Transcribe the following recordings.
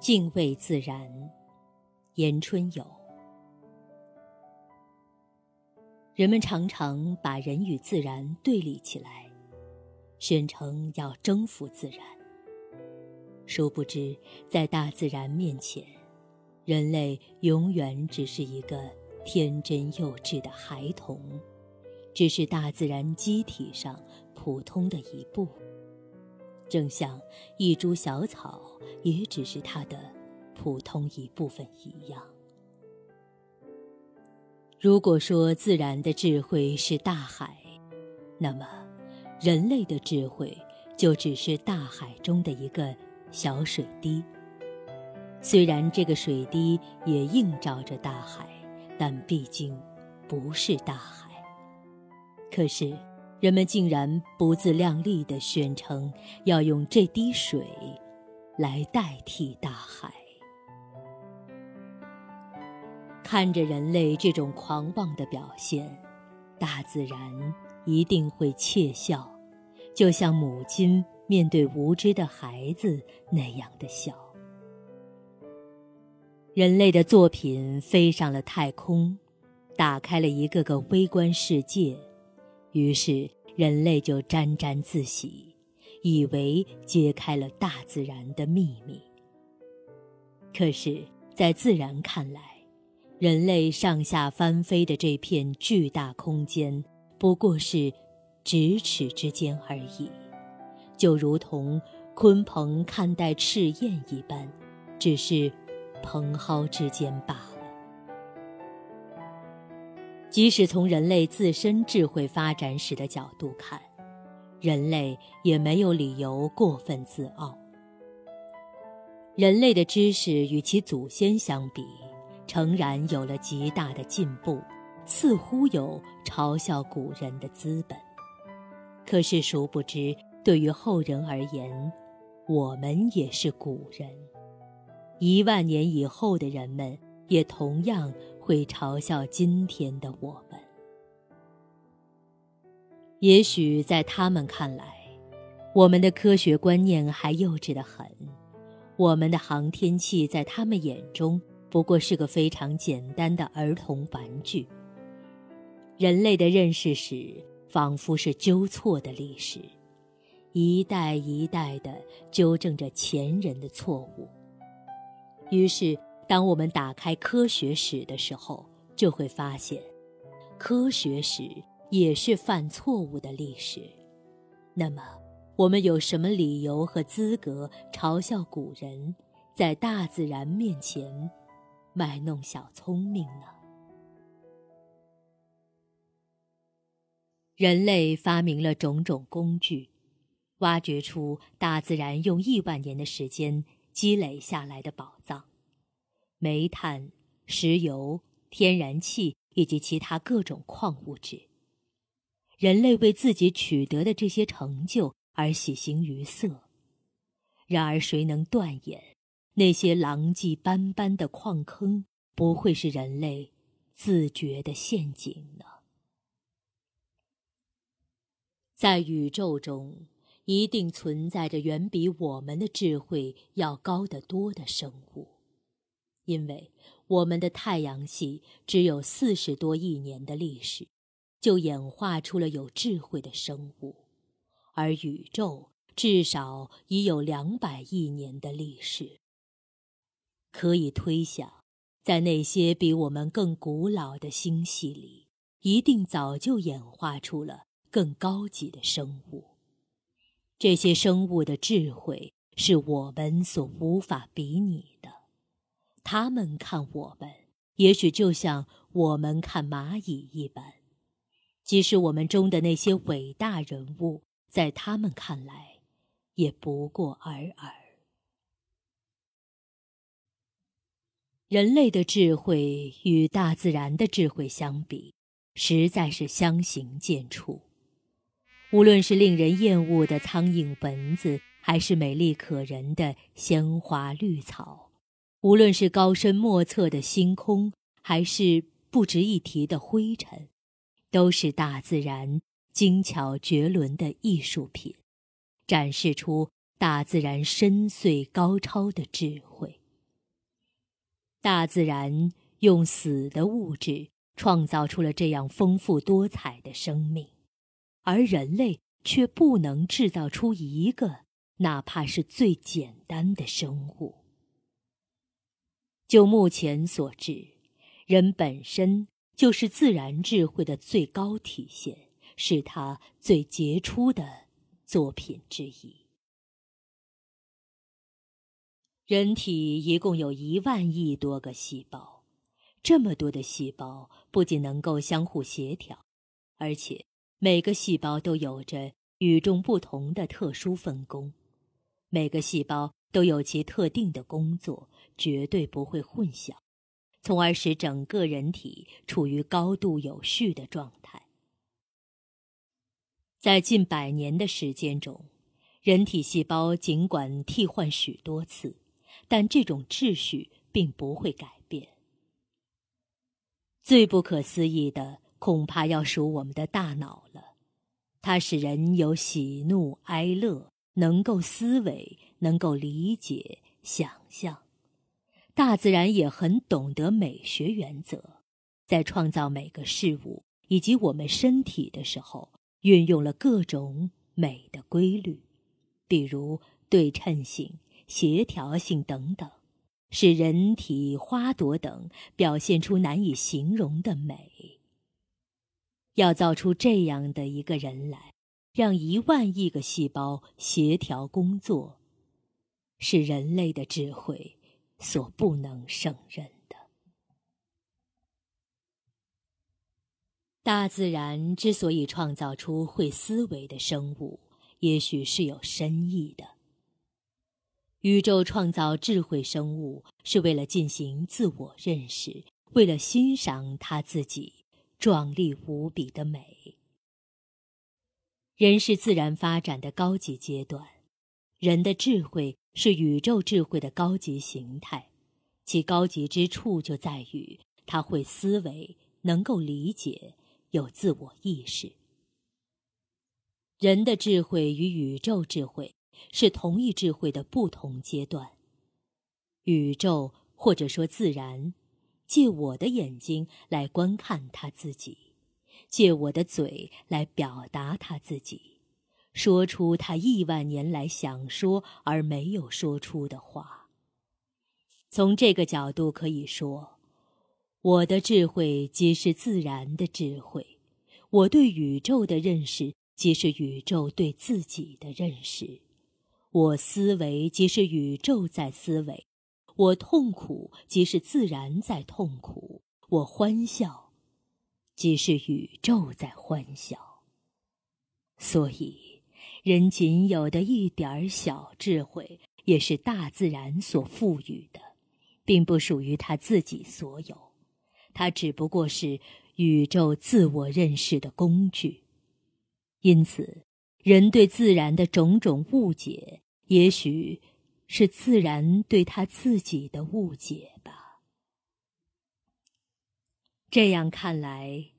敬畏自然，言春有。人们常常把人与自然对立起来，宣称要征服自然。殊不知，在大自然面前，人类永远只是一个天真幼稚的孩童，只是大自然机体上普通的一部。正像一株小草也只是它的普通一部分一样。如果说自然的智慧是大海，那么人类的智慧就只是大海中的一个小水滴。虽然这个水滴也映照着大海，但毕竟不是大海。可是。人们竟然不自量力地宣称要用这滴水来代替大海。看着人类这种狂妄的表现，大自然一定会窃笑，就像母亲面对无知的孩子那样的笑。人类的作品飞上了太空，打开了一个个微观世界。于是，人类就沾沾自喜，以为揭开了大自然的秘密。可是，在自然看来，人类上下翻飞的这片巨大空间，不过是咫尺之间而已，就如同鲲鹏看待赤焰一般，只是蓬蒿之间罢了。即使从人类自身智慧发展史的角度看，人类也没有理由过分自傲。人类的知识与其祖先相比，诚然有了极大的进步，似乎有嘲笑古人的资本。可是，殊不知，对于后人而言，我们也是古人。一万年以后的人们，也同样。会嘲笑今天的我们。也许在他们看来，我们的科学观念还幼稚的很，我们的航天器在他们眼中不过是个非常简单的儿童玩具。人类的认识史仿佛是纠错的历史，一代一代的纠正着前人的错误。于是。当我们打开科学史的时候，就会发现，科学史也是犯错误的历史。那么，我们有什么理由和资格嘲笑古人在大自然面前卖弄小聪明呢？人类发明了种种工具，挖掘出大自然用亿万年的时间积累下来的宝藏。煤炭、石油、天然气以及其他各种矿物质。人类为自己取得的这些成就而喜形于色。然而，谁能断言那些狼藉斑斑的矿坑不会是人类自觉的陷阱呢？在宇宙中，一定存在着远比我们的智慧要高得多的生物。因为我们的太阳系只有四十多亿年的历史，就演化出了有智慧的生物，而宇宙至少已有两百亿年的历史。可以推想，在那些比我们更古老的星系里，一定早就演化出了更高级的生物。这些生物的智慧是我们所无法比拟的。他们看我们，也许就像我们看蚂蚁一般。即使我们中的那些伟大人物，在他们看来，也不过尔尔。人类的智慧与大自然的智慧相比，实在是相形见绌。无论是令人厌恶的苍蝇、蚊子，还是美丽可人的鲜花绿草。无论是高深莫测的星空，还是不值一提的灰尘，都是大自然精巧绝伦的艺术品，展示出大自然深邃高超的智慧。大自然用死的物质创造出了这样丰富多彩的生命，而人类却不能制造出一个哪怕是最简单的生物。就目前所知，人本身就是自然智慧的最高体现，是他最杰出的作品之一。人体一共有一万亿多个细胞，这么多的细胞不仅能够相互协调，而且每个细胞都有着与众不同的特殊分工，每个细胞都有其特定的工作。绝对不会混淆，从而使整个人体处于高度有序的状态。在近百年的时间中，人体细胞尽管替换许多次，但这种秩序并不会改变。最不可思议的，恐怕要数我们的大脑了。它使人有喜怒哀乐，能够思维，能够理解、想象。大自然也很懂得美学原则，在创造每个事物以及我们身体的时候，运用了各种美的规律，比如对称性、协调性等等，使人体、花朵等表现出难以形容的美。要造出这样的一个人来，让一万亿个细胞协调工作，是人类的智慧。所不能胜任的。大自然之所以创造出会思维的生物，也许是有深意的。宇宙创造智慧生物，是为了进行自我认识，为了欣赏它自己壮丽无比的美。人是自然发展的高级阶段，人的智慧。是宇宙智慧的高级形态，其高级之处就在于它会思维，能够理解，有自我意识。人的智慧与宇宙智慧是同一智慧的不同阶段。宇宙或者说自然，借我的眼睛来观看他自己，借我的嘴来表达他自己。说出他亿万年来想说而没有说出的话。从这个角度可以说，我的智慧即是自然的智慧，我对宇宙的认识即是宇宙对自己的认识，我思维即是宇宙在思维，我痛苦即是自然在痛苦，我欢笑即是宇宙在欢笑。所以。人仅有的一点儿小智慧，也是大自然所赋予的，并不属于他自己所有。它只不过是宇宙自我认识的工具。因此，人对自然的种种误解，也许是自然对他自己的误解吧。这样看来，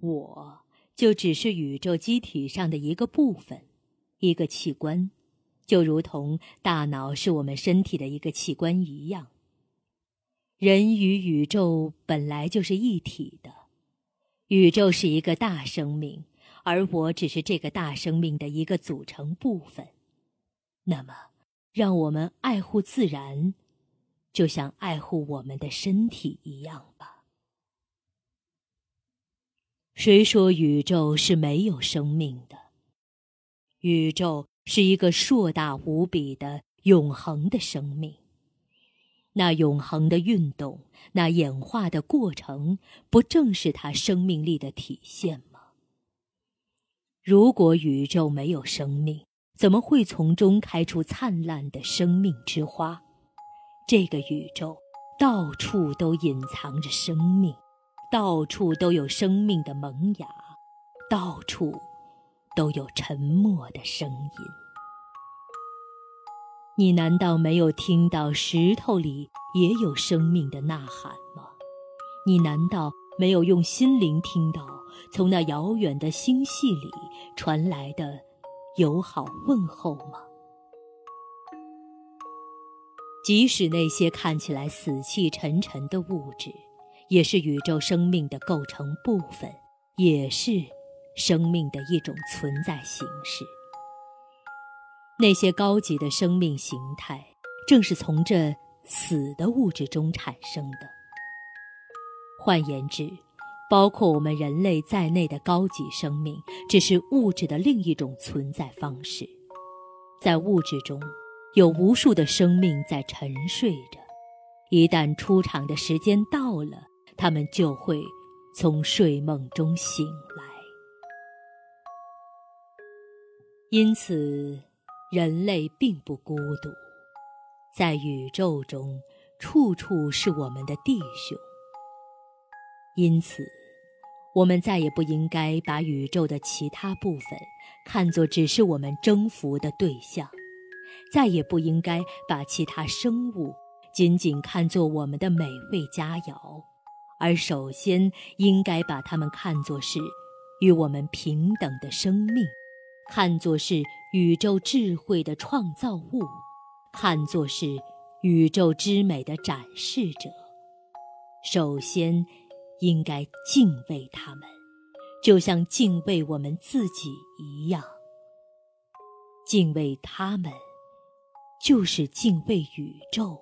我就只是宇宙机体上的一个部分。一个器官，就如同大脑是我们身体的一个器官一样。人与宇宙本来就是一体的，宇宙是一个大生命，而我只是这个大生命的一个组成部分。那么，让我们爱护自然，就像爱护我们的身体一样吧。谁说宇宙是没有生命的？宇宙是一个硕大无比的永恒的生命，那永恒的运动，那演化的过程，不正是它生命力的体现吗？如果宇宙没有生命，怎么会从中开出灿烂的生命之花？这个宇宙到处都隐藏着生命，到处都有生命的萌芽，到处。都有沉默的声音。你难道没有听到石头里也有生命的呐喊吗？你难道没有用心灵听到从那遥远的星系里传来的友好问候吗？即使那些看起来死气沉沉的物质，也是宇宙生命的构成部分，也是生命的一种存在形式。那些高级的生命形态，正是从这死的物质中产生的。换言之，包括我们人类在内的高级生命，只是物质的另一种存在方式。在物质中，有无数的生命在沉睡着，一旦出场的时间到了，他们就会从睡梦中醒来。因此，人类并不孤独，在宇宙中，处处是我们的弟兄。因此，我们再也不应该把宇宙的其他部分看作只是我们征服的对象，再也不应该把其他生物仅仅看作我们的美味佳肴，而首先应该把它们看作是与我们平等的生命，看作是宇宙智慧的创造物，看作是宇宙之美的展示者。首先。应该敬畏他们，就像敬畏我们自己一样。敬畏他们，就是敬畏宇宙；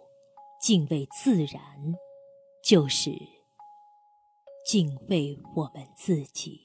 敬畏自然，就是敬畏我们自己。